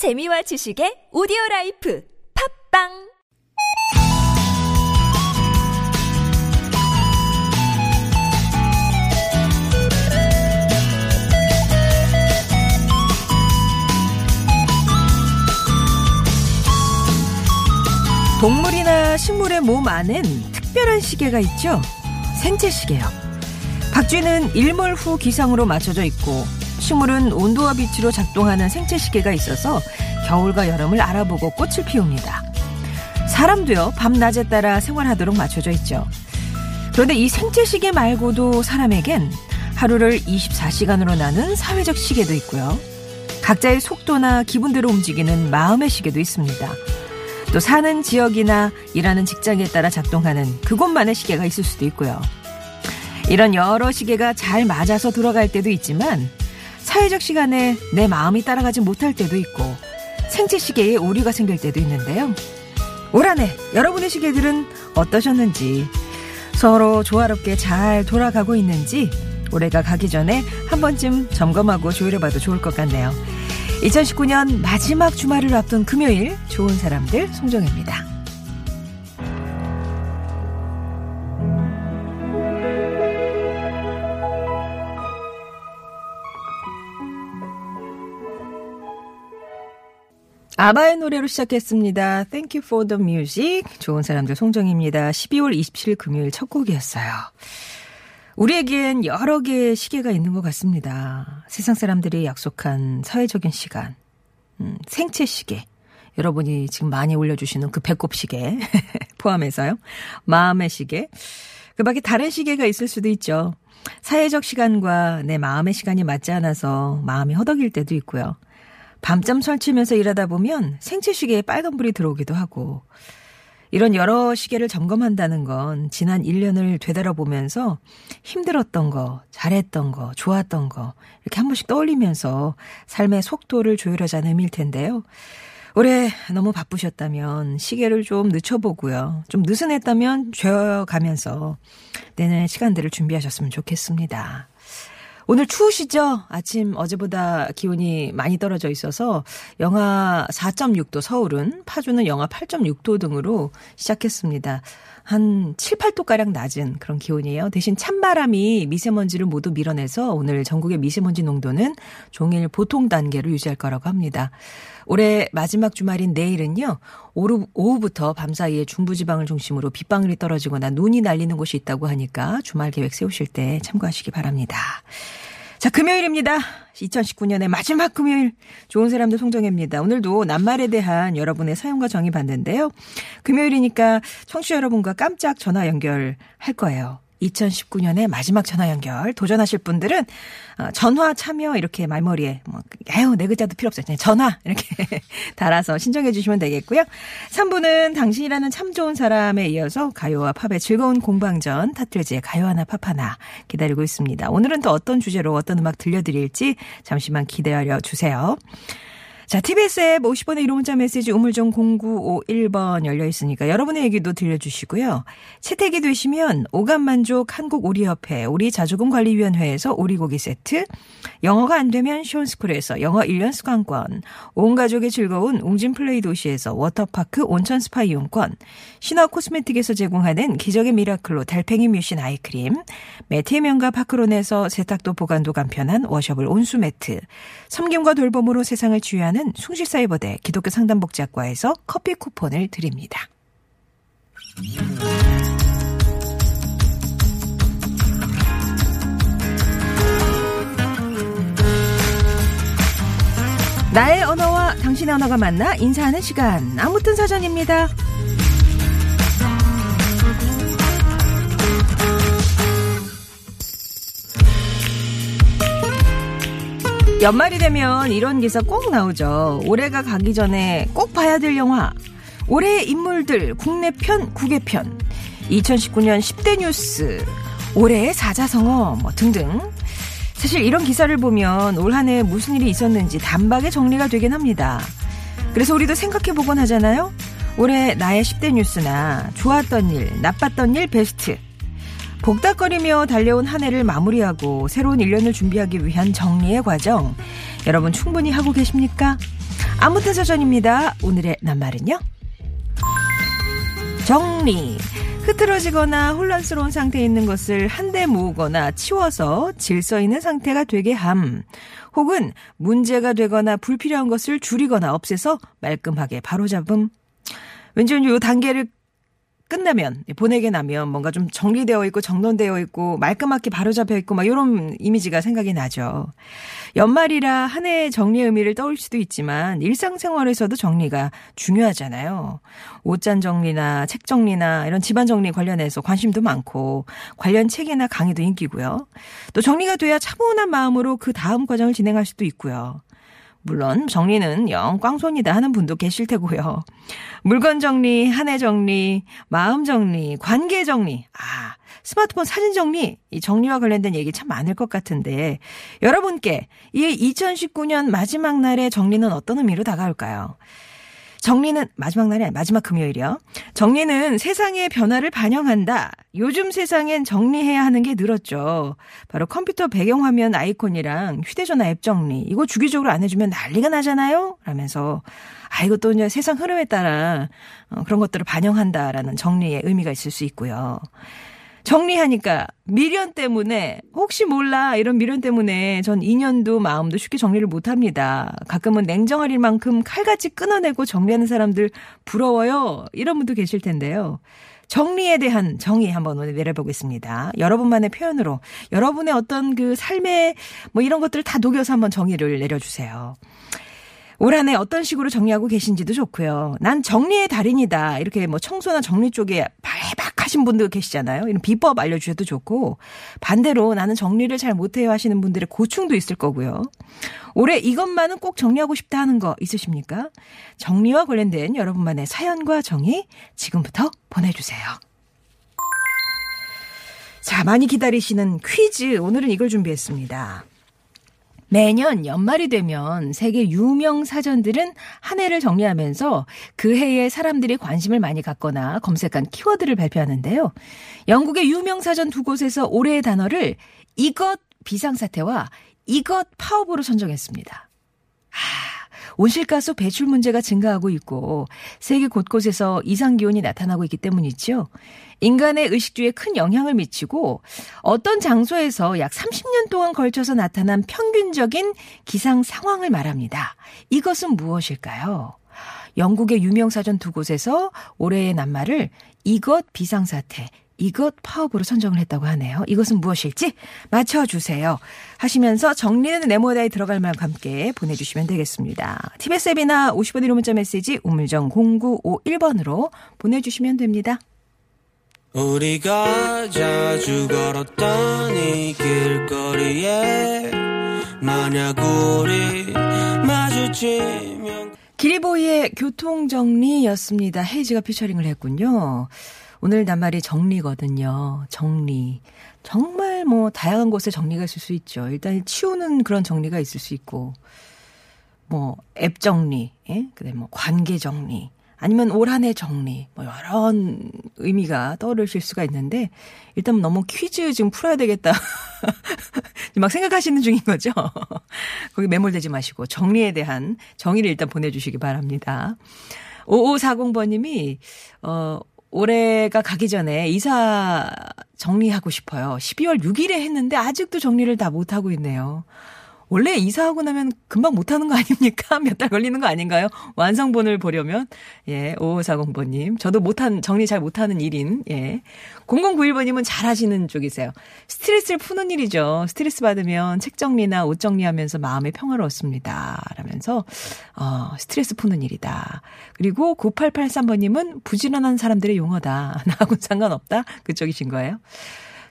재미와 지식의 오디오 라이프 팝빵 동물이나 식물의 몸 안엔 특별한 시계가 있죠. 생체 시계요. 박쥐는 일몰 후 기상으로 맞춰져 있고 식물은 온도와 빛으로 작동하는 생체 시계가 있어서 겨울과 여름을 알아보고 꽃을 피웁니다. 사람도요 밤낮에 따라 생활하도록 맞춰져 있죠. 그런데 이 생체 시계 말고도 사람에겐 하루를 24시간으로 나눈 사회적 시계도 있고요. 각자의 속도나 기분대로 움직이는 마음의 시계도 있습니다. 또 사는 지역이나 일하는 직장에 따라 작동하는 그곳만의 시계가 있을 수도 있고요. 이런 여러 시계가 잘 맞아서 돌아갈 때도 있지만 사회적 시간에 내 마음이 따라가지 못할 때도 있고 생체 시계에 오류가 생길 때도 있는데요. 올 한해 여러분의 시계들은 어떠셨는지 서로 조화롭게 잘 돌아가고 있는지 올해가 가기 전에 한 번쯤 점검하고 조율해봐도 좋을 것 같네요. 2019년 마지막 주말을 앞둔 금요일 좋은 사람들 송정입니다. 아바의 노래로 시작했습니다. Thank you for the music. 좋은 사람들 송정입니다. 12월 27일 금요일 첫 곡이었어요. 우리에겐 여러 개의 시계가 있는 것 같습니다. 세상 사람들이 약속한 사회적인 시간, 음, 생체 시계. 여러분이 지금 많이 올려주시는 그 배꼽 시계 포함해서요. 마음의 시계. 그 밖에 다른 시계가 있을 수도 있죠. 사회적 시간과 내 마음의 시간이 맞지 않아서 마음이 허덕일 때도 있고요. 밤잠 설치면서 일하다 보면 생체 시계에 빨간불이 들어오기도 하고 이런 여러 시계를 점검한다는 건 지난 1년을 되돌아보면서 힘들었던 거, 잘했던 거, 좋았던 거 이렇게 한 번씩 떠올리면서 삶의 속도를 조율하자는 의미일 텐데요. 올해 너무 바쁘셨다면 시계를 좀 늦춰보고요. 좀 느슨했다면 죄어가면서 내년의 시간들을 준비하셨으면 좋겠습니다. 오늘 추우시죠? 아침 어제보다 기온이 많이 떨어져 있어서 영하 4.6도 서울은 파주는 영하 8.6도 등으로 시작했습니다. 한 7, 8도가량 낮은 그런 기온이에요. 대신 찬바람이 미세먼지를 모두 밀어내서 오늘 전국의 미세먼지 농도는 종일 보통 단계로 유지할 거라고 합니다. 올해 마지막 주말인 내일은요, 오후, 오후부터 밤 사이에 중부지방을 중심으로 빗방울이 떨어지거나 눈이 날리는 곳이 있다고 하니까 주말 계획 세우실 때 참고하시기 바랍니다. 자, 금요일입니다. 2019년의 마지막 금요일. 좋은 사람들 송정혜입니다. 오늘도 낱말에 대한 여러분의 사용과 정의 받는데요. 금요일이니까 청취자 여러분과 깜짝 전화 연결할 거예요. 2019년의 마지막 전화 연결 도전하실 분들은 어, 전화 참여 이렇게 말머리에 뭐 에휴 네 글자도 필요 없어요. 전화 이렇게 달아서 신청해 주시면 되겠고요. 3부는 당신이라는 참 좋은 사람에 이어서 가요와 팝의 즐거운 공방전 타틀즈의 가요 하나 팝 하나 기다리고 있습니다. 오늘은 또 어떤 주제로 어떤 음악 들려드릴지 잠시만 기다려 주세요. 자, TBS 앱 50원의 유료 문자 메시지 우물정 0951번 열려 있으니까 여러분의 얘기도 들려주시고요. 채택이 되시면 오감만족 한국오리협회 오리자조금관리위원회에서 오리고기 세트, 영어가 안 되면 쇼스쿨에서 영어 1년 수강권, 온 가족의 즐거운 웅진플레이 도시에서 워터파크 온천 스파 이용권, 신화 코스메틱에서 제공하는 기적의 미라클로 달팽이 뮤신 아이크림, 매트의 명가 파크론에서 세탁도 보관도 간편한 워셔블 온수 매트, 섬김과 돌봄으로 세상을 치유하는 하는 숭실사이버대 기독교 상담복지학과에서 커피 쿠폰을 드립니다. 나의 언어와 당신의 언어가 만나 인사하는 시간. 아무튼 사전입니다. 연말이 되면 이런 기사 꼭 나오죠. 올해가 가기 전에 꼭 봐야 될 영화. 올해의 인물들 국내 편, 국외 편. 2019년 10대 뉴스. 올해의 사자성어 뭐 등등. 사실 이런 기사를 보면 올 한 해 무슨 일이 있었는지 단박에 정리가 되긴 합니다. 그래서 우리도 생각해 보곤 하잖아요. 올해 나의 10대 뉴스나 좋았던 일, 나빴던 일 베스트. 복닥거리며 달려온 한 해를 마무리하고 새로운 1년을 준비하기 위한 정리의 과정 여러분 충분히 하고 계십니까? 아무튼 사전입니다. 오늘의 낱말은요. 정리. 흐트러지거나 혼란스러운 상태에 있는 것을 한데 모으거나 치워서 질서 있는 상태가 되게 함. 혹은 문제가 되거나 불필요한 것을 줄이거나 없애서 말끔하게 바로잡음. 왠지 이 단계를 끝나면 보내게 나면 뭔가 좀 정리되어 있고 정돈되어 있고 말끔하게 바로잡혀 있고 막 이런 이미지가 생각이 나죠. 연말이라 한 해의 정리의 의미를 떠올 수도 있지만 일상생활에서도 정리가 중요하잖아요. 옷잔 정리나 책 정리나 이런 집안 정리 관련해서 관심도 많고 관련 책이나 강의도 인기고요. 또 정리가 돼야 차분한 마음으로 그 다음 과정을 진행할 수도 있고요. 물론 정리는 영 꽝손이다 하는 분도 계실 테고요. 물건 정리, 한 해 정리, 마음 정리, 관계 정리, 아, 스마트폰 사진 정리, 이 정리와 관련된 얘기 참 많을 것 같은데 여러분께 이 2019년 마지막 날의 정리는 어떤 의미로 다가올까요? 정리는 마지막 날이 아니 마지막 금요일이요. 정리는 세상의 변화를 반영한다. 요즘 세상엔 정리해야 하는 게 늘었죠. 바로 컴퓨터 배경화면 아이콘이랑 휴대전화 앱 정리. 이거 주기적으로 안 해주면 난리가 나잖아요. 라면서 아 이것도 이제 세상 흐름에 따라 어, 그런 것들을 반영한다라는 정리의 의미가 있을 수 있고요. 정리하니까 미련 때문에 혹시 몰라 이런 미련 때문에 전 인연도 마음도 쉽게 정리를 못 합니다. 가끔은 냉정할 일만큼 칼같이 끊어내고 정리하는 사람들 부러워요. 이런 분도 계실 텐데요. 정리에 대한 정의 한번 오늘 내려보겠습니다. 여러분만의 표현으로 여러분의 어떤 그 삶의 뭐 이런 것들을 다 녹여서 한번 정의를 내려주세요. 올 한해 어떤 식으로 정리하고 계신지도 좋고요. 난 정리의 달인이다. 이렇게 뭐 청소나 정리 쪽에 발박하신 분들 계시잖아요. 이런 비법 알려주셔도 좋고 반대로 나는 정리를 잘 못해요 하시는 분들의 고충도 있을 거고요. 올해 이것만은 꼭 정리하고 싶다 하는 거 있으십니까? 정리와 관련된 여러분만의 사연과 정의 지금부터 보내주세요. 자, 많이 기다리시는 퀴즈. 오늘은 이걸 준비했습니다. 매년 연말이 되면 세계 유명 사전들은 한 해를 정리하면서 그 해에 사람들이 관심을 많이 갖거나 검색한 키워드를 발표하는데요. 영국의 유명 사전 두 곳에서 올해의 단어를 이것 비상사태와 이것 파업으로 선정했습니다. 아, 온실가스 배출 문제가 증가하고 있고 세계 곳곳에서 이상 기온이 나타나고 있기 때문이죠. 인간의 의식주에 큰 영향을 미치고 어떤 장소에서 약 30년 동안 걸쳐서 나타난 평균적인 기상 상황을 말합니다. 이것은 무엇일까요? 영국의 유명 사전 두 곳에서 올해의 낱말을 이것 비상사태, 이것 파업으로 선정을 했다고 하네요. 이것은 무엇일지 맞춰주세요. 하시면서 정리는 네모다에 들어갈 말과 함께 보내주시면 되겠습니다. TBS 앱이나 50원 1호 문자 메시지 우물정 0951번으로 보내주시면 됩니다. 우리가 자주 걸었던 이 길거리에 만약 우리 마주치면 기리보이의 교통정리였습니다. 헤이지가 피처링을 했군요. 오늘 낱말이 정리거든요. 정리. 정말 뭐 다양한 곳에 정리가 있을 수 있죠. 일단 치우는 그런 정리가 있을 수 있고, 뭐 앱 정리, 예? 그다음 뭐 관계 정리, 아니면 올 한해 정리, 뭐 여러 의미가 떠오르실 수가 있는데 일단 너무 퀴즈 지금 풀어야 되겠다. 막 생각하시는 중인 거죠. 거기 매몰되지 마시고 정리에 대한 정의를 일단 보내주시기 바랍니다. 5540번님이 어 올해가 가기 전에 이사 정리하고 싶어요. 12월 6일에 했는데 아직도 정리를 다 못하고 있네요. 원래 이사하고 나면 금방 못하는 거 아닙니까? 몇 달 걸리는 거 아닌가요? 완성본을 보려면. 예, 5540번님. 저도 못한, 정리 잘 못하는 일인, 예. 0091번님은 잘 하시는 쪽이세요. 스트레스를 푸는 일이죠. 스트레스 받으면 책 정리나 옷 정리하면서 마음의 평화를 얻습니다. 라면서, 어, 스트레스 푸는 일이다. 그리고 9883번님은 부지런한 사람들의 용어다. 나하고 상관없다. 그쪽이신 거예요.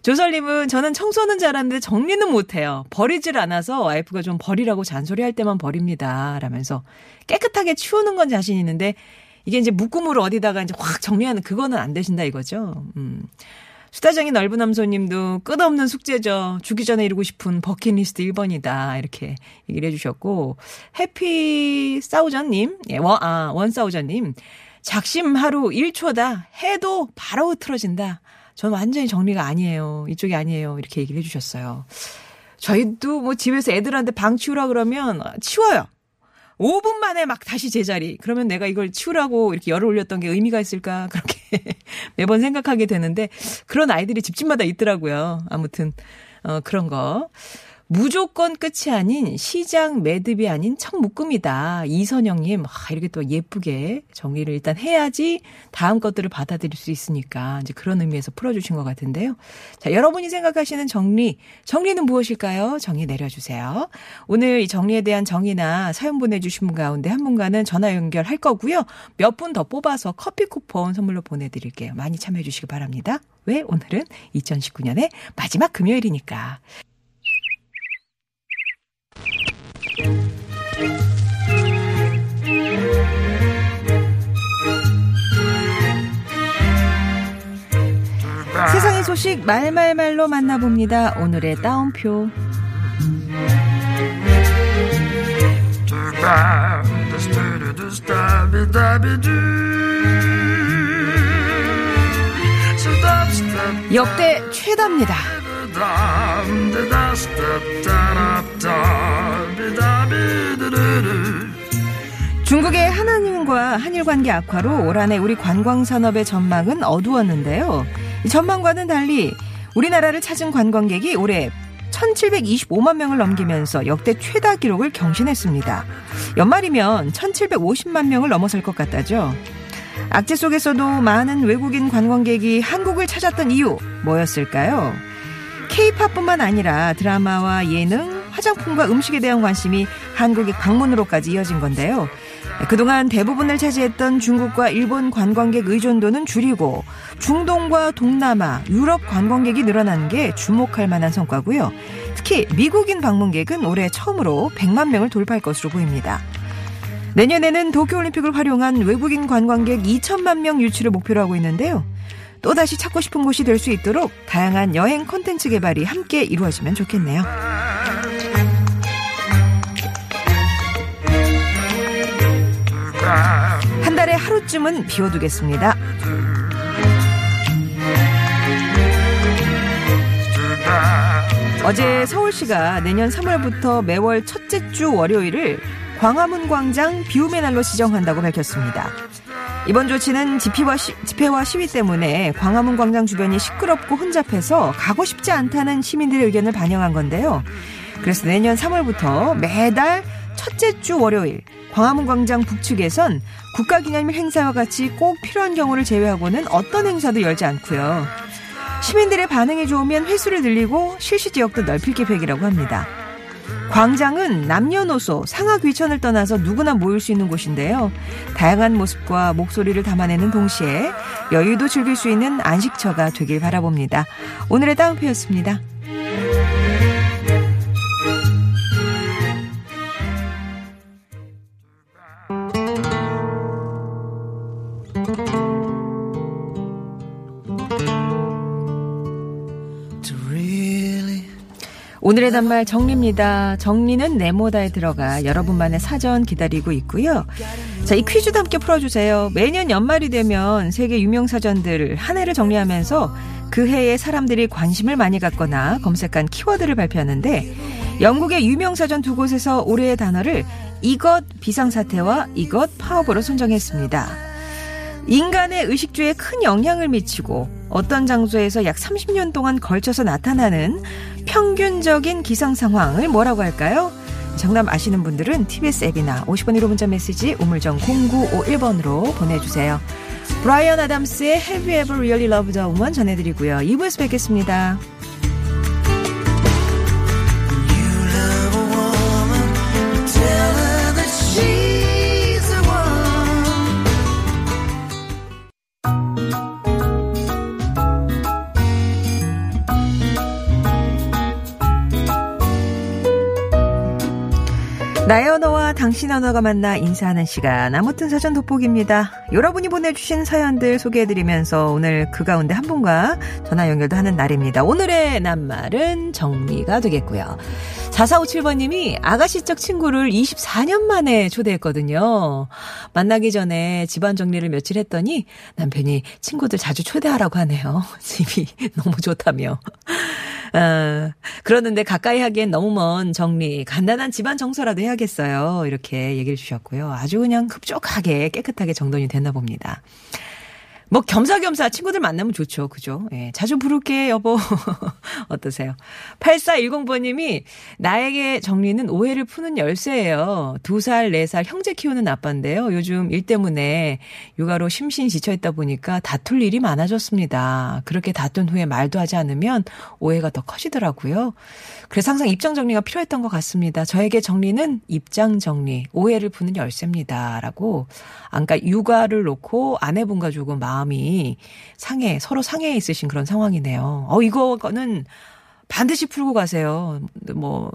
조설님은 저는 청소는 잘하는데 정리는 못해요. 버리질 않아서 와이프가 좀 버리라고 잔소리할 때만 버립니다. 라면서 깨끗하게 치우는 건 자신 있는데 이게 이제 묶음으로 어디다가 이제 확 정리하는 그거는 안 되신다 이거죠. 음. 수다장이 넓은 남소님도 끝없는 숙제죠. 죽기 전에 이루고 싶은 버킷리스트 1번이다. 이렇게 얘기를 해주셨고, 해피 싸우전님, 예, 원, 아, 원 싸우전님, 작심 하루 1초다. 해도 바로 틀어진다. 저는 완전히 정리가 아니에요. 이쪽이 아니에요. 이렇게 얘기를 해주셨어요. 저희도 뭐 집에서 애들한테 방 치우라 그러면 치워요. 5분 만에 막 다시 제자리. 그러면 내가 이걸 치우라고 이렇게 열을 올렸던 게 의미가 있을까? 그렇게 매번 생각하게 되는데 그런 아이들이 집집마다 있더라고요. 아무튼 어 그런 거. 무조건 끝이 아닌 시장 매듭이 아닌 첫 묶음이다. 이선영님, 아, 이렇게 또 예쁘게 정리를 일단 해야지 다음 것들을 받아들일 수 있으니까 이제 그런 의미에서 풀어주신 것 같은데요. 자, 여러분이 생각하시는 정리, 정리는 무엇일까요? 정리 내려주세요. 오늘 이 정리에 대한 정의나 사연 보내주신 분 가운데 한 분과는 전화 연결할 거고요. 몇 분 더 뽑아서 커피 쿠폰 선물로 보내드릴게요. 많이 참여해 주시기 바랍니다. 왜? 오늘은 2019년의 마지막 금요일이니까. 세상의 소식 말말말로 만나봅니다. 오늘의 따옴표. 역대 최다입니다. 중국의 하나님과 한일 관계 악화로 올 한해 우리 관광 산업의 전망은 어두웠는데요. 전망과는 달리 우리나라를 찾은 관광객이 올해 1725만 명을 넘기면서 역대 최다 기록을 경신했습니다. 연말이면 1750만 명을 넘어설 것 같다죠. 악재 속에서도 많은 외국인 관광객이 한국을 찾았던 이유 뭐였을까요? 케이팝뿐만 아니라 드라마와 예능, 화장품과 음식에 대한 관심이 한국의 방문으로까지 이어진 건데요. 그동안 대부분을 차지했던 중국과 일본 관광객 의존도는 줄이고 중동과 동남아, 유럽 관광객이 늘어난 게 주목할 만한 성과고요. 특히 미국인 방문객은 올해 처음으로 100만 명을 돌파할 것으로 보입니다. 내년에는 도쿄올림픽을 활용한 외국인 관광객 2천만 명 유치를 목표로 하고 있는데요. 또다시 찾고 싶은 곳이 될 수 있도록 다양한 여행 콘텐츠 개발이 함께 이루어지면 좋겠네요. 한 달에 하루쯤은 비워두겠습니다. 어제 서울시가 내년 3월부터 매월 첫째 주 월요일을 광화문 광장 비움의 날로 지정한다고 밝혔습니다. 이번 조치는 집회와, 시, 집회와 시위 때문에 광화문 광장 주변이 시끄럽고 혼잡해서 가고 싶지 않다는 시민들의 의견을 반영한 건데요. 그래서 내년 3월부터 매달 첫째 주 월요일 광화문 광장 북측에선 국가기념일 행사와 같이 꼭 필요한 경우를 제외하고는 어떤 행사도 열지 않고요. 시민들의 반응이 좋으면 횟수를 늘리고 실시 지역도 넓힐 계획이라고 합니다. 광장은 남녀노소, 상하 귀천을 떠나서 누구나 모일 수 있는 곳인데요. 다양한 모습과 목소리를 담아내는 동시에 여유도 즐길 수 있는 안식처가 되길 바라봅니다. 오늘의 다운표였습니다. 오늘의 단말 정리입니다. 정리는 네모다에 들어가 여러분만의 사전 기다리고 있고요. 자, 이 퀴즈도 함께 풀어주세요. 매년 연말이 되면 세계 유명 사전들 한 해를 정리하면서 그 해에 사람들이 관심을 많이 갖거나 검색한 키워드를 발표하는데 영국의 유명 사전 두 곳에서 올해의 단어를 이것 비상사태와 이것 파업으로 선정했습니다. 인간의 의식주에 큰 영향을 미치고 어떤 장소에서 약 30년 동안 걸쳐서 나타나는 평균적인 기상 상황을 뭐라고 할까요? 정답 아시는 분들은 TBS 앱이나 50번 1호 문자 메시지 우물정 0951번으로 보내주세요. 브라이언 아담스의 Have You Ever Really Loved a Woman 전해드리고요. 2부에서 뵙겠습니다. 나의 언어와 당신 언어가 만나 인사하는 시간 아무튼 사전 돋보기입니다. 여러분이 보내주신 사연들 소개해드리면서 오늘 그 가운데 한 분과 전화 연결도 하는 날입니다. 오늘의 낱말은 정리가 되겠고요. 4457번님이 아가씨적 친구를 24년 만에 초대했거든요. 만나기 전에 집안 정리를 며칠 했더니 남편이 친구들 자주 초대하라고 하네요. 집이 너무 좋다며. 어, 그러는데 가까이 하기엔 너무 먼 정리, 간단한 집안 청소라도 해야겠어요. 이렇게 얘기를 주셨고요. 아주 그냥 흡족하게 깨끗하게 정돈이 됐나 봅니다. 뭐 겸사겸사 친구들 만나면 좋죠. 그죠? 예. 자주 부를게, 여보. 어떠세요? 8410번님이 나에게 정리는 오해를 푸는 열쇠예요. 두 살, 네살 형제 키우는 아빠인데요. 요즘 일 때문에 육아로 심신 지쳐있다 보니까 다툴 일이 많아졌습니다. 그렇게 다툰 후에 말도 하지 않으면 오해가 더 커지더라고요. 그래서 항상 입장 정리가 필요했던 것 같습니다. 저에게 정리는 입장 정리, 오해를 푸는 열쇠입니다. 라고, 아까 육아를 놓고 아내분과 조금 마음 마음이 상해, 서로 상해에 있으신 그런 상황이네요. 어, 이거는 반드시 풀고 가세요. 뭐,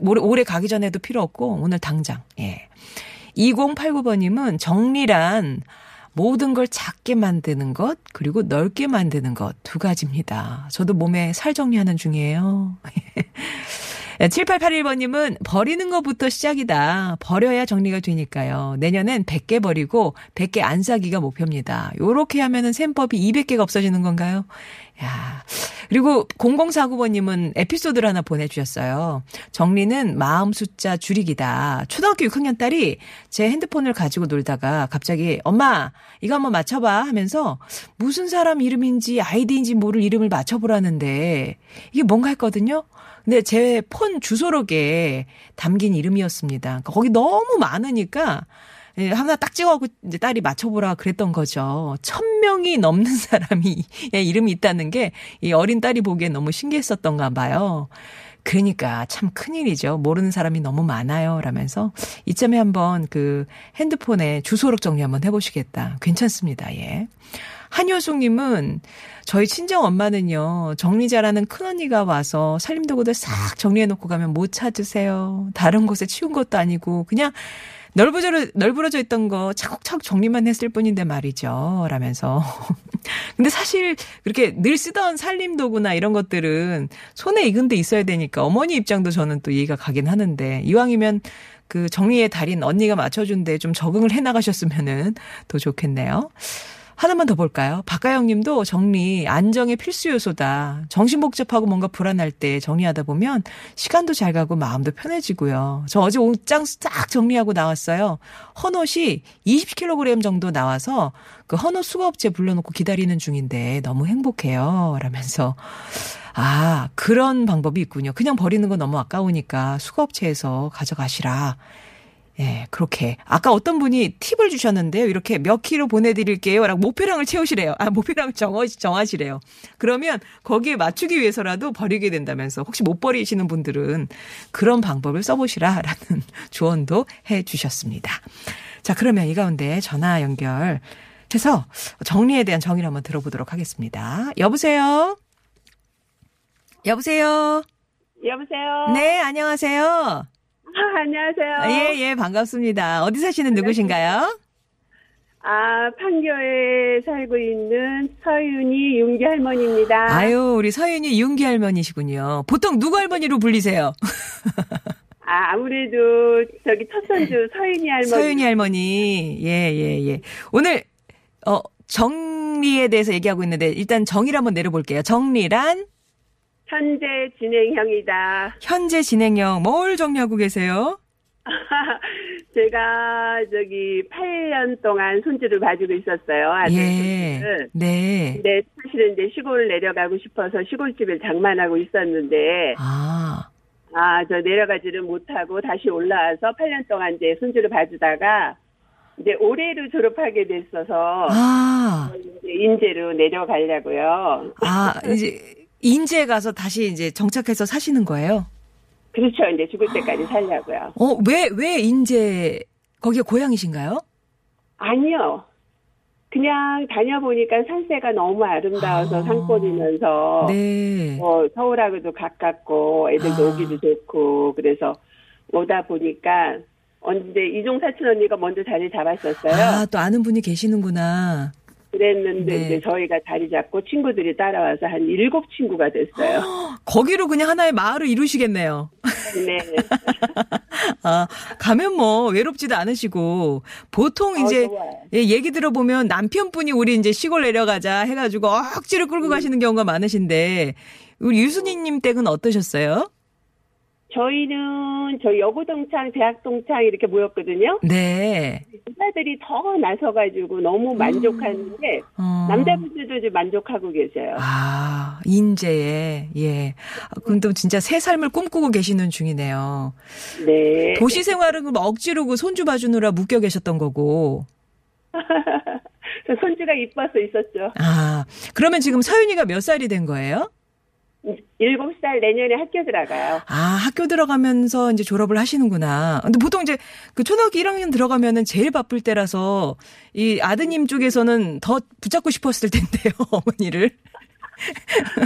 올해, 올해 가기 전에도 필요 없고, 오늘 당장, 예. 2089번님은 정리란 모든 걸 작게 만드는 것, 그리고 넓게 만드는 것 두 가지입니다. 저도 몸에 살 정리하는 중이에요. 7881번님은 버리는 것부터 시작이다. 버려야 정리가 되니까요. 내년엔 100개 버리고 100개 안 사기가 목표입니다. 요렇게 하면은 셈법이 200개가 없어지는 건가요? 야. 그리고 0049번님은 에피소드를 하나 보내주셨어요. 정리는 마음 숫자 줄이기다. 초등학교 6학년 딸이 제 핸드폰을 가지고 놀다가 갑자기 엄마 이거 한번 맞춰봐 하면서 무슨 사람 이름인지 아이디인지 모를 이름을 맞춰보라는데 이게 뭔가 했거든요. 근데 제 폰 주소록에 담긴 이름이었습니다. 그러니까 거기 너무 많으니까 예, 하나 딱 찍어갖고 이제 딸이 맞춰보라 그랬던 거죠. 천 명이 넘는 사람이 이름이 있다는 게 이 어린 딸이 보기엔 너무 신기했었던가 봐요. 그러니까 참 큰일이죠. 모르는 사람이 너무 많아요. 라면서 이쯤에 한번 그 핸드폰에 주소록 정리 한번 해보시겠다. 괜찮습니다. 예. 한효숙님은 저희 친정 엄마는요, 정리 잘하는 큰 언니가 와서 살림도구들 싹 정리해 놓고 가면 못 찾으세요. 다른 곳에 치운 것도 아니고, 그냥 넓어져, 넓어져 있던 거 차곡차곡 정리만 했을 뿐인데 말이죠. 라면서. 근데 사실 그렇게 늘 쓰던 살림도구나 이런 것들은 손에 익은 데 있어야 되니까 어머니 입장도 저는 또 이해가 가긴 하는데 이왕이면 그 정리의 달인 언니가 맞춰준데 좀 적응을 해 나가셨으면은 더 좋겠네요. 하나만 더 볼까요? 박가영 님도 정리, 안정의 필수 요소다. 정신 복잡하고 뭔가 불안할 때 정리하다 보면 시간도 잘 가고 마음도 편해지고요. 저 어제 옷장 싹 정리하고 나왔어요. 헌옷이 20kg 정도 나와서 그 헌옷 수거업체 불러놓고 기다리는 중인데 너무 행복해요. 라면서. 아, 그런 방법이 있군요. 그냥 버리는 거 너무 아까우니까 수거업체에서 가져가시라. 예, 그렇게. 아까 어떤 분이 팁을 주셨는데요. 이렇게 몇 킬로 보내드릴게요. 라고 목표량을 채우시래요. 아, 목표량을 정하, 정하시래요. 그러면 거기에 맞추기 위해서라도 버리게 된다면서 혹시 못 버리시는 분들은 그런 방법을 써보시라. 라는 조언도 해 주셨습니다. 자, 그러면 이 가운데 전화 연결해서 정리에 대한 정의를 한번 들어보도록 하겠습니다. 여보세요? 여보세요? 여보세요? 네, 안녕하세요. 아, 안녕하세요. 예, 예, 반갑습니다. 어디 사시는 누구신가요? 아, 판교에 살고 있는 서윤이 윤기 할머니입니다. 아유, 우리 서윤이 윤기 할머니시군요. 보통 누구 할머니로 불리세요? 아, 아무래도 저기 첫선주 서윤이 할머니. 서윤이 할머니. 예, 예, 예. 오늘, 어, 정리에 대해서 얘기하고 있는데, 일단 정의를 한번 내려볼게요. 정리란? 현재 진행형이다. 현재 진행형. 뭘 정리하고 계세요? 제가 저기 8년 동안 손주를 봐주고 있었어요. 아들 예. 손주를. 네. 근데 사실은 이제 시골 내려가고 싶어서 시골집을 장만하고 있었는데 아, 아, 저 내려가지를 못하고 다시 올라와서 8년 동안 이제 손주를 봐주다가 이제 올해로 졸업하게 됐어서 아, 이제 인제로 내려가려고요. 아, 이제, 인제 가서 다시 이제 정착해서 사시는 거예요? 그렇죠. 이제 죽을 때까지 살려고요. 어, 왜, 왜 인제, 거기가 고향이신가요? 아니요. 그냥 다녀보니까 산세가 너무 아름다워서 아. 산골이면서 네. 뭐 서울하고도 가깝고 애들도 아. 오기도 좋고 그래서 오다 보니까 언제 이종 사촌 언니가 먼저 자리 잡았었어요. 아, 또 아는 분이 계시는구나. 그랬는데 네. 이제 저희가 자리 잡고 친구들이 따라와서 한 일곱 친구가 됐어요. 거기로 그냥 하나의 마을을 이루시겠네요. 네. 아, 가면 뭐 외롭지도 않으시고 보통 이제 어, 좋아요. 예, 얘기 들어보면 남편분이 우리 이제 시골 내려가자 해가지고 억지로 끌고 가시는 경우가 많으신데 우리 유순희님 댁은 어떠셨어요? 저희는 저희 여고 동창, 대학 동창 이렇게 모였거든요. 네. 여자들이 더 나서가지고 너무 만족하는데 어. 남자분들도 좀 만족하고 계세요. 아, 인재에, 예. 아, 근데 진짜 새 삶을 꿈꾸고 계시는 중이네요. 네. 도시 생활은 그럼 억지로 그 손주 봐주느라 묶여 계셨던 거고. 손주가 이뻐서 있었죠. 아, 그러면 지금 서윤이가 몇 살이 된 거예요? 일곱 살 내년에 학교 들어가요. 아, 학교 들어가면서 이제 졸업을 하시는구나. 근데 보통 이제 그 초등학교 1학년 들어가면은 제일 바쁠 때라서 이 아드님 쪽에서는 더 붙잡고 싶었을 텐데요, 어머니를.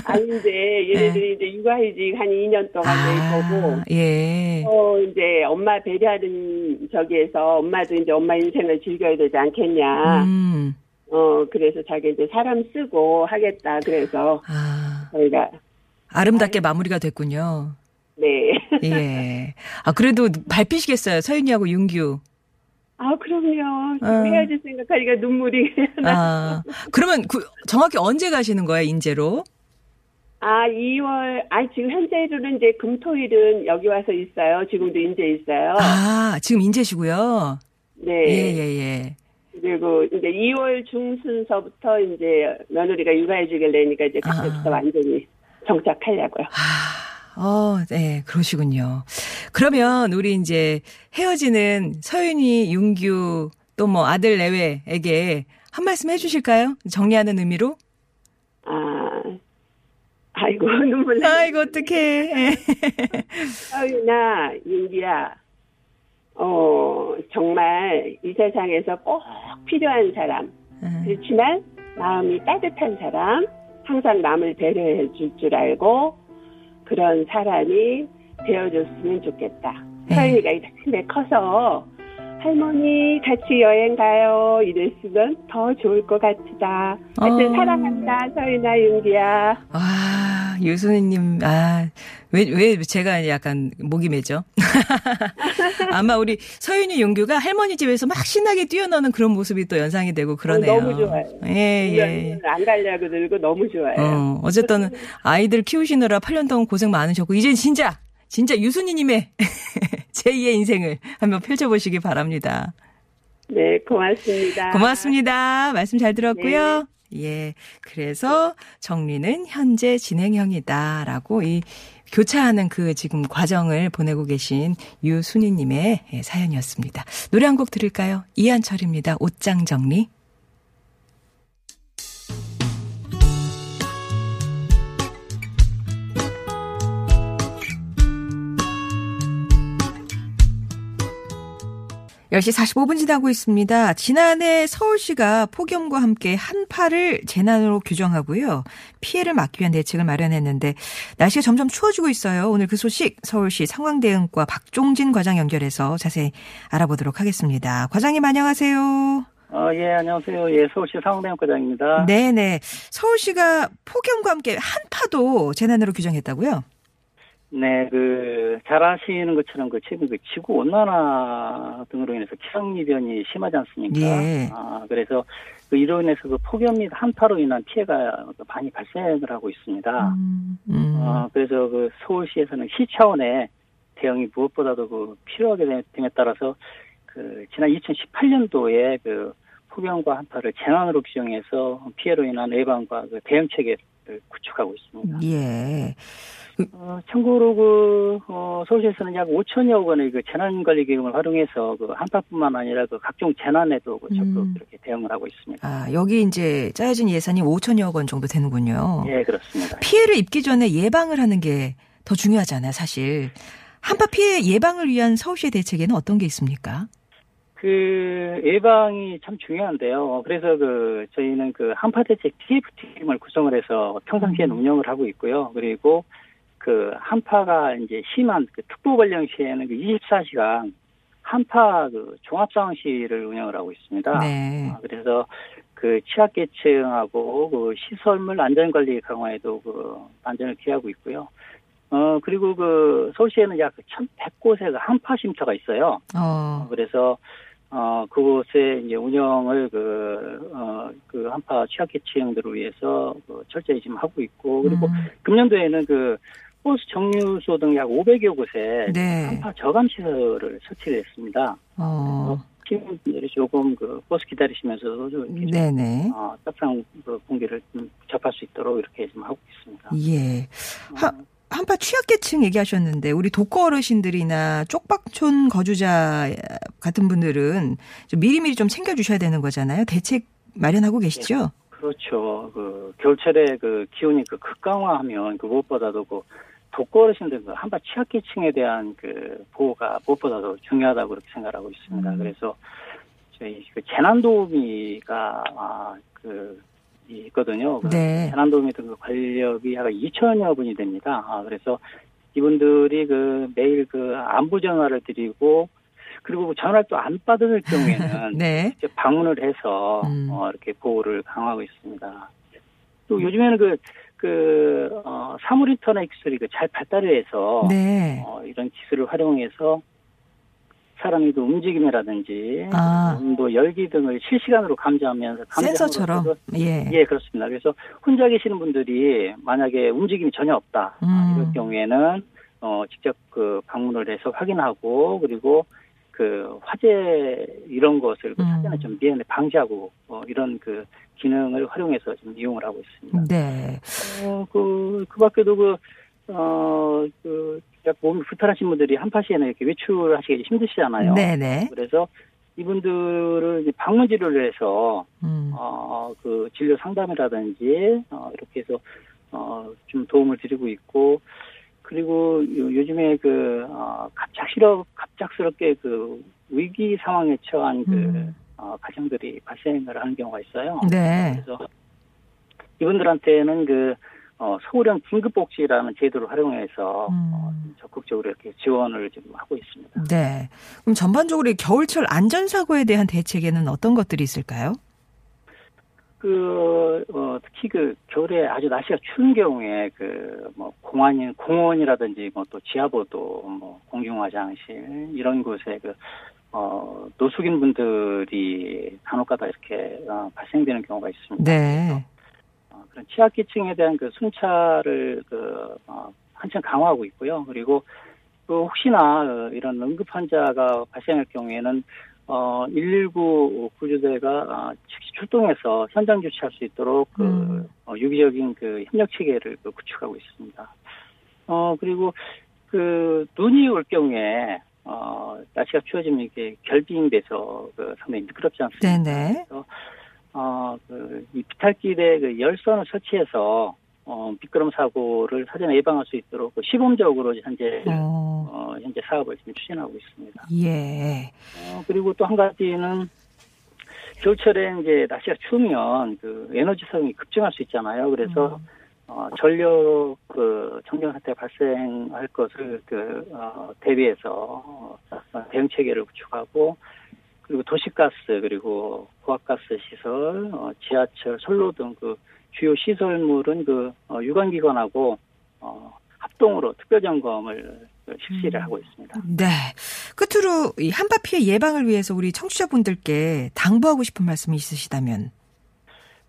아니 이제 얘네들이 이제 육아휴직 한 2년 동안 될 거고. 예. 어, 이제 엄마 배려하는 저기에서 엄마도 이제 엄마 인생을 즐겨야 되지 않겠냐. 음. 어, 그래서 자기 이제 사람 쓰고 하겠다. 그래서 아, 저희가, 아름답게 마무리가 됐군요. 네. 예. 아, 그래도 밟히시겠어요, 서윤이하고 윤규. 아, 그럼요. 어. 헤어질 생각하니까 눈물이 나. 아, 그러면 그, 정확히 언제 가시는 거예요, 인제로? 아, 2월, 아, 지금 현재로는 이제 금 토 일은 여기 와서 있어요. 지금도 인제 있어요. 아, 지금 인제시고요. 네. 예, 예, 예. 그리고 이제 2월 중순서부터 이제 며느리가 육아해주길 내니까 이제 그때부터 아. 완전히 정착하려고요. 아, 어, 네, 그러시군요. 그러면 우리 이제 헤어지는 서윤이, 윤규, 또 뭐 아들 내외에게 한 말씀 해주실까요? 정리하는 의미로? 아, 아이고, 눈물 나. 아이고, 어떡해. 서윤아, 윤기야, 어, 정말 이 세상에서 꼭 필요한 사람. 음, 그렇지만 마음이 따뜻한 사람, 항상 남을 배려해 줄 줄 알고 그런 사람이 되어줬으면 좋겠다. 네. 서윤이가 이렇게 커서 할머니 같이 여행 가요 이랬으면 더 좋을 것 같다. 하여튼 어. 사랑한다 서윤아 윤기야. 아, 유순희님, 아, 왜, 왜 제가 약간 목이 메죠? 아마 우리 서윤이 윤규가 할머니 집에서 막 신나게 뛰어노는 그런 모습이 또 연상이 되고 그러네요. 어, 너무 좋아요. 예, 예. 안 가려고 들고 너무 좋아요. 어, 어쨌든 아이들 키우시느라 8년 동안 고생 많으셨고, 이젠 진짜, 진짜 유순희님의 제2의 인생을 한번 펼쳐보시기 바랍니다. 네 고맙습니다. 고맙습니다. 말씀 잘 들었고요. 예. 그래서 정리는 현재 진행형이다라고 이 교차하는 그 지금 과정을 보내고 계신 유순희님의 예, 사연이었습니다. 노래 한 곡 들을까요? 이한철입니다. 옷장 정리. 열시 45분 지나고 있습니다. 지난해 서울시가 폭염과 함께 한파를 재난으로 규정하고요. 피해를 막기 위한 대책을 마련했는데 날씨가 점점 추워지고 있어요. 오늘 그 소식 서울시 상황대응과 박종진 과장 연결해서 자세히 알아보도록 하겠습니다. 과장님 안녕하세요. 어, 예, 안녕하세요. 예, 서울시 상황대응과장입니다. 네네. 서울시가 폭염과 함께 한파도 재난으로 규정했다고요? 네, 그, 잘 아시는 것처럼 그 최근 그 지구 온난화 등으로 인해서 기상이변이 심하지 않습니까? 예. 아, 그래서 그 이로 인해서 그 폭염 및 한파로 인한 피해가 많이 발생을 하고 있습니다. 음, 음. 어, 그래서 그 서울시에서는 시 차원의 대응이 무엇보다도 그 필요하게 됨에 따라서 그 지난 2018년도에 그 폭염과 한파를 재난으로 규정해서 피해로 인한 예방과 그 대응 체계를 구축하고 있습니다. 예. 어, 참고로 그 어, 서울시에서는 약 5천여 원의 그 재난관리 기금을 활용해서 그 한파뿐만 아니라 그 각종 재난에도 그 적극 음. 이렇게 대응을 하고 있습니다. 아, 여기 이제 짜여진 예산이 5천여 원 정도 되는군요. 예, 그렇습니다. 피해를 입기 전에 예방을 하는 게 더 중요하잖아요, 사실. 한파 피해 예방을 위한 서울시의 대책에는 어떤 게 있습니까? 그 예방이 참 중요한데요. 그래서 그 저희는 그 한파 대책 TF팀을 구성을 해서 평상시에 음. 운영을 하고 있고요. 그리고 그 한파가 이제 심한 그 특보 관령 시에는 그 24시간 한파 그 종합 상황실을 운영을 하고 있습니다. 네. 아, 그래서 그 취약계층하고 그 시설물 안전관리 강화에도 그 안전을 기하고 있고요. 어 그리고 그 서울시에는 약 1,100곳의 그 한파 쉼터가 있어요. 어, 그래서 어, 그곳에 이제 운영을 그, 어, 그 한파 취약계층들을 위해서 그 철저히 지금 하고 있고, 그리고 음. 금년도에는 그 버스 정류소 등 약 500여 곳에 네. 한파 저감 시설을 설치를 했습니다. 어. 시민분들이 조금 그 버스 기다리시면서도 좀 이렇게 네네. 어, 따뜻한 그 공기를 좀 접할 수 있도록 이렇게 좀 하고 있습니다. 예. 하, 어, 한파 취약계층 얘기하셨는데 우리 독거 어르신들이나 쪽박촌 거주자 같은 분들은 좀 미리미리 좀 챙겨주셔야 되는 거잖아요. 대책 마련하고 계시죠? 그렇죠. 그 겨울철에 그 기온이 그 극강화하면 그 무엇보다도 그 독거 어르신들 그 한파 취약계층에 대한 그 보호가 무엇보다도 중요하다고 그렇게 생각하고 있습니다. 음. 그래서 저희 그 재난도우미가 아, 그 있거든요. 그 네. 재난도우미 등그 관력이 약 2천여 분이 됩니다. 아, 그래서 이분들이 그 매일 그 안부 전화를 드리고 그리고 그 전화를 또 안 받을 경우에는 네. 직접 방문을 해서 음. 어, 이렇게 보호를 강화하고 있습니다. 또 요즘에는 그, 그, 어, 사물 인터넷 기술이 그잘 발달을 해서 네. 어, 이런 기술을 활용해서 사람이 그 움직임이라든지 아. 온도, 열기 등을 실시간으로 감지하면서 센서처럼. 예. 예, 그렇습니다. 그래서 혼자 계시는 분들이 만약에 움직임이 전혀 없다. 아, 음. 이럴 경우에는 어 직접 그 방문을 해서 확인하고 그리고 그 화재 이런 것을 그 음. 사전에 좀 미연에 방지하고 어 이런 그 기능을 활용해서 좀 이용을 하고 있습니다. 네. 어, 그, 그 밖에도 그, 어, 그, 약 몸이 불편하신 분들이 한파시에는 이렇게 외출하시기 힘드시잖아요. 네네. 그래서 이분들을 이제 방문 진료를 해서 음. 어, 그 진료 상담이라든지 어, 이렇게 해서 어, 좀 도움을 드리고 있고 그리고 요, 요즘에 그 어, 갑작스럽 갑작스럽게 그 위기 상황에 처한 그 음. 어, 가정들이 발생을 하는 경우가 있어요. 네. 그래서 이분들한테는 그 어, 서울형 긴급복지라는 제도를 활용해서 음. 어, 좀 적극적으로 이렇게 지원을 지금 하고 있습니다. 네. 그럼 전반적으로 이 겨울철 안전사고에 대한 대책에는 어떤 것들이 있을까요? 그, 어, 특히 그 겨울에 아주 날씨가 추운 경우에 그 뭐 공원, 공원이라든지 뭐 또 지하보도 뭐 공중화장실 이런 곳에 그, 어, 노숙인 분들이 간혹가다 이렇게 어, 발생되는 경우가 있습니다. 네. 어, 그런 취약계층에 대한 그 순찰을 그 어, 한층 강화하고 있고요. 그리고 또 혹시나 어, 이런 응급 환자가 발생할 경우에는 어, 119 구조대가 어, 즉시 출동해서 현장 조치할 수 있도록 그 음. 어, 유기적인 그 협력 체계를 그 구축하고 있습니다. 어 그리고 그 눈이 올 경우에 어 날씨가 추워지면 이게 결빙 돼서 그 상당히 미끄럽지 않습니까? 네네. 그래서 어 그 이 비탈길에 그 열선을 설치해서 어 미끄럼 사고를 사전에 예방할 수 있도록 그 시범적으로 현재 어, 어 현재 사업을 지금 추진하고 있습니다. 예. 어, 그리고 또 한 가지는 겨울철에 이제 날씨가 추우면 그 에너지 사용이 급증할 수 있잖아요. 그래서 음. 어, 전력 그 정전 사태 발생할 것을 그 어, 대비해서 어, 대응 체계를 구축하고 그리고 도시가스 그리고 고압가스 시설, 어, 지하철, 선로 등그 주요 시설물은 그 어, 유관기관하고 어, 합동으로 특별 점검을 그 실시를 음. 하고 있습니다. 네. 끝으로 이 한파 피해 예방을 위해서 우리 청취자분들께 당부하고 싶은 말씀이 있으시다면.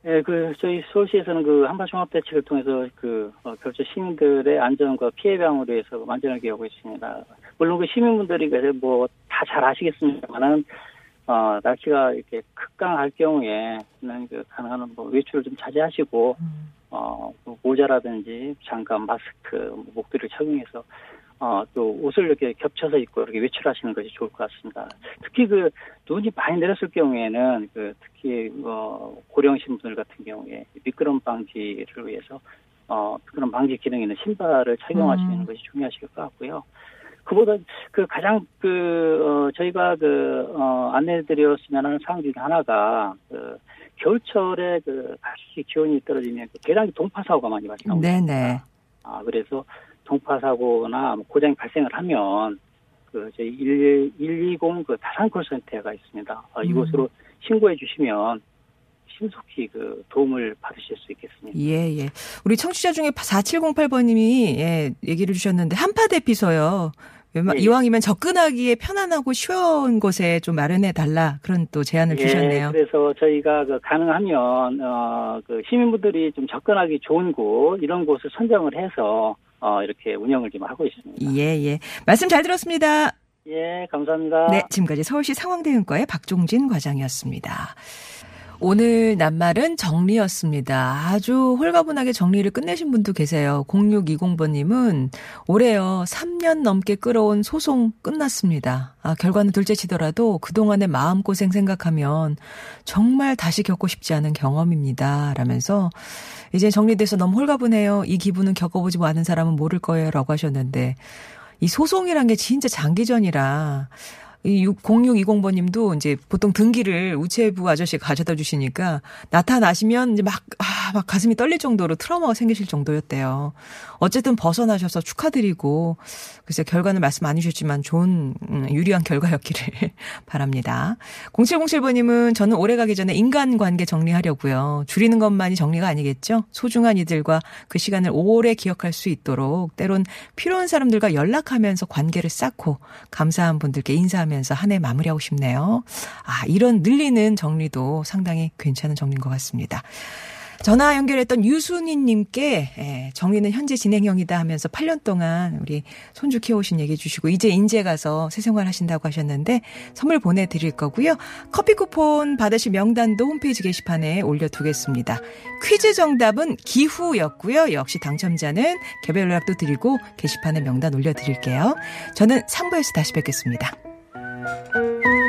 예, 그 저희 서울시에서는 그 한파 종합 대책을 통해서 그 어, 결제 시민들의 안전과 피해 예방을 위해서 만전을 기하고 있습니다. 물론 그 시민분들이 뭐다 잘 아시겠습니다만은 어, 날씨가 이렇게 극강할 경우에는 그 가능한 뭐 외출을 좀 자제하시고 음. 어, 뭐 모자라든지 장갑, 마스크, 뭐 목도리를 착용해서 어, 또 옷을 이렇게 겹쳐서 입고 이렇게 외출하시는 것이 좋을 것 같습니다. 특히 그 눈이 많이 내렸을 경우에는 그 특히 어, 고령신 분들 같은 경우에 미끄럼 방지를 위해서 어, 미끄럼 방지 기능 있는 신발을 착용하시는 음. 것이 중요하실 것 같고요. 그보다 그 가장 그 어, 저희가 그 어, 안내드렸으면 하는 사항 중에 하나가 그 겨울철에 그 다시 기온이 떨어지면 그 계량기 동파 사고가 많이 발생합니다. 네네. 아, 그래서 동파 사고나 뭐 고장이 발생을 하면 그 저희 1, 120 그 다산 콜센터가 있습니다. 어, 이곳으로 신고해 주시면 신속히 그 도움을 받으실 수 있겠습니다. 예, 예. 우리 청취자 중에 4708번님이 예, 얘기를 주셨는데 한파 대피소요. 웬만- 예. 이왕이면 접근하기에 편안하고 쉬운 곳에 좀 마련해 달라 그런 또 제안을 주셨네요. 예, 그래서 저희가 그 가능하면 어, 그 시민분들이 좀 접근하기 좋은 곳 이런 곳을 선정을 해서 어, 이렇게 운영을 좀 하고 있습니다. 예, 예. 말씀 잘 들었습니다. 예, 감사합니다. 네, 지금까지 서울시 상황대응과의 박종진 과장이었습니다. 오늘 낱말은 정리였습니다. 아주 홀가분하게 정리를 끝내신 분도 계세요. 0620번님은 올해요, 3년 넘게 끌어온 소송 끝났습니다. 아, 결과는 둘째 치더라도 그동안의 마음고생 생각하면 정말 다시 겪고 싶지 않은 경험입니다. 라면서 이제 정리돼서 너무 홀가분해요. 이 기분은 겪어보지 않은 사람은 모를 거예요. 라고 하셨는데 이 소송이란 게 진짜 장기전이라 이 0620번 님도 이제 보통 등기를 우체부 아저씨가 가져다 주시니까 나타나시면 이제 막, 아, 막 가슴이 떨릴 정도로 트라우마가 생기실 정도였대요. 어쨌든 벗어나셔서 축하드리고, 글쎄 결과는 말씀 안 해주셨지만 좋은, 음, 유리한 결과였기를 바랍니다. 0707번 님은 저는 오래 가기 전에 인간 관계 정리하려고요. 줄이는 것만이 정리가 아니겠죠? 소중한 이들과 그 시간을 오래 기억할 수 있도록 때론 필요한 사람들과 연락하면서 관계를 쌓고 감사한 분들께 인사하면서 한 해 마무리하고 싶네요. 아, 이런 늘리는 정리도 상당히 괜찮은 정리인 것 같습니다. 전화 연결했던 유순희님께 예, 정리는 현재 진행형이다 하면서 8년 동안 우리 손주 키워오신 얘기해 주시고 이제 인제 가서 새 생활 하신다고 하셨는데 선물 보내드릴 거고요. 커피 쿠폰 받으실 명단도 홈페이지 게시판에 올려두겠습니다. 퀴즈 정답은 기후였고요. 역시 당첨자는 개별 연락도 드리고 게시판에 명단 올려드릴게요. 저는 3부에서 다시 뵙겠습니다. Thank you.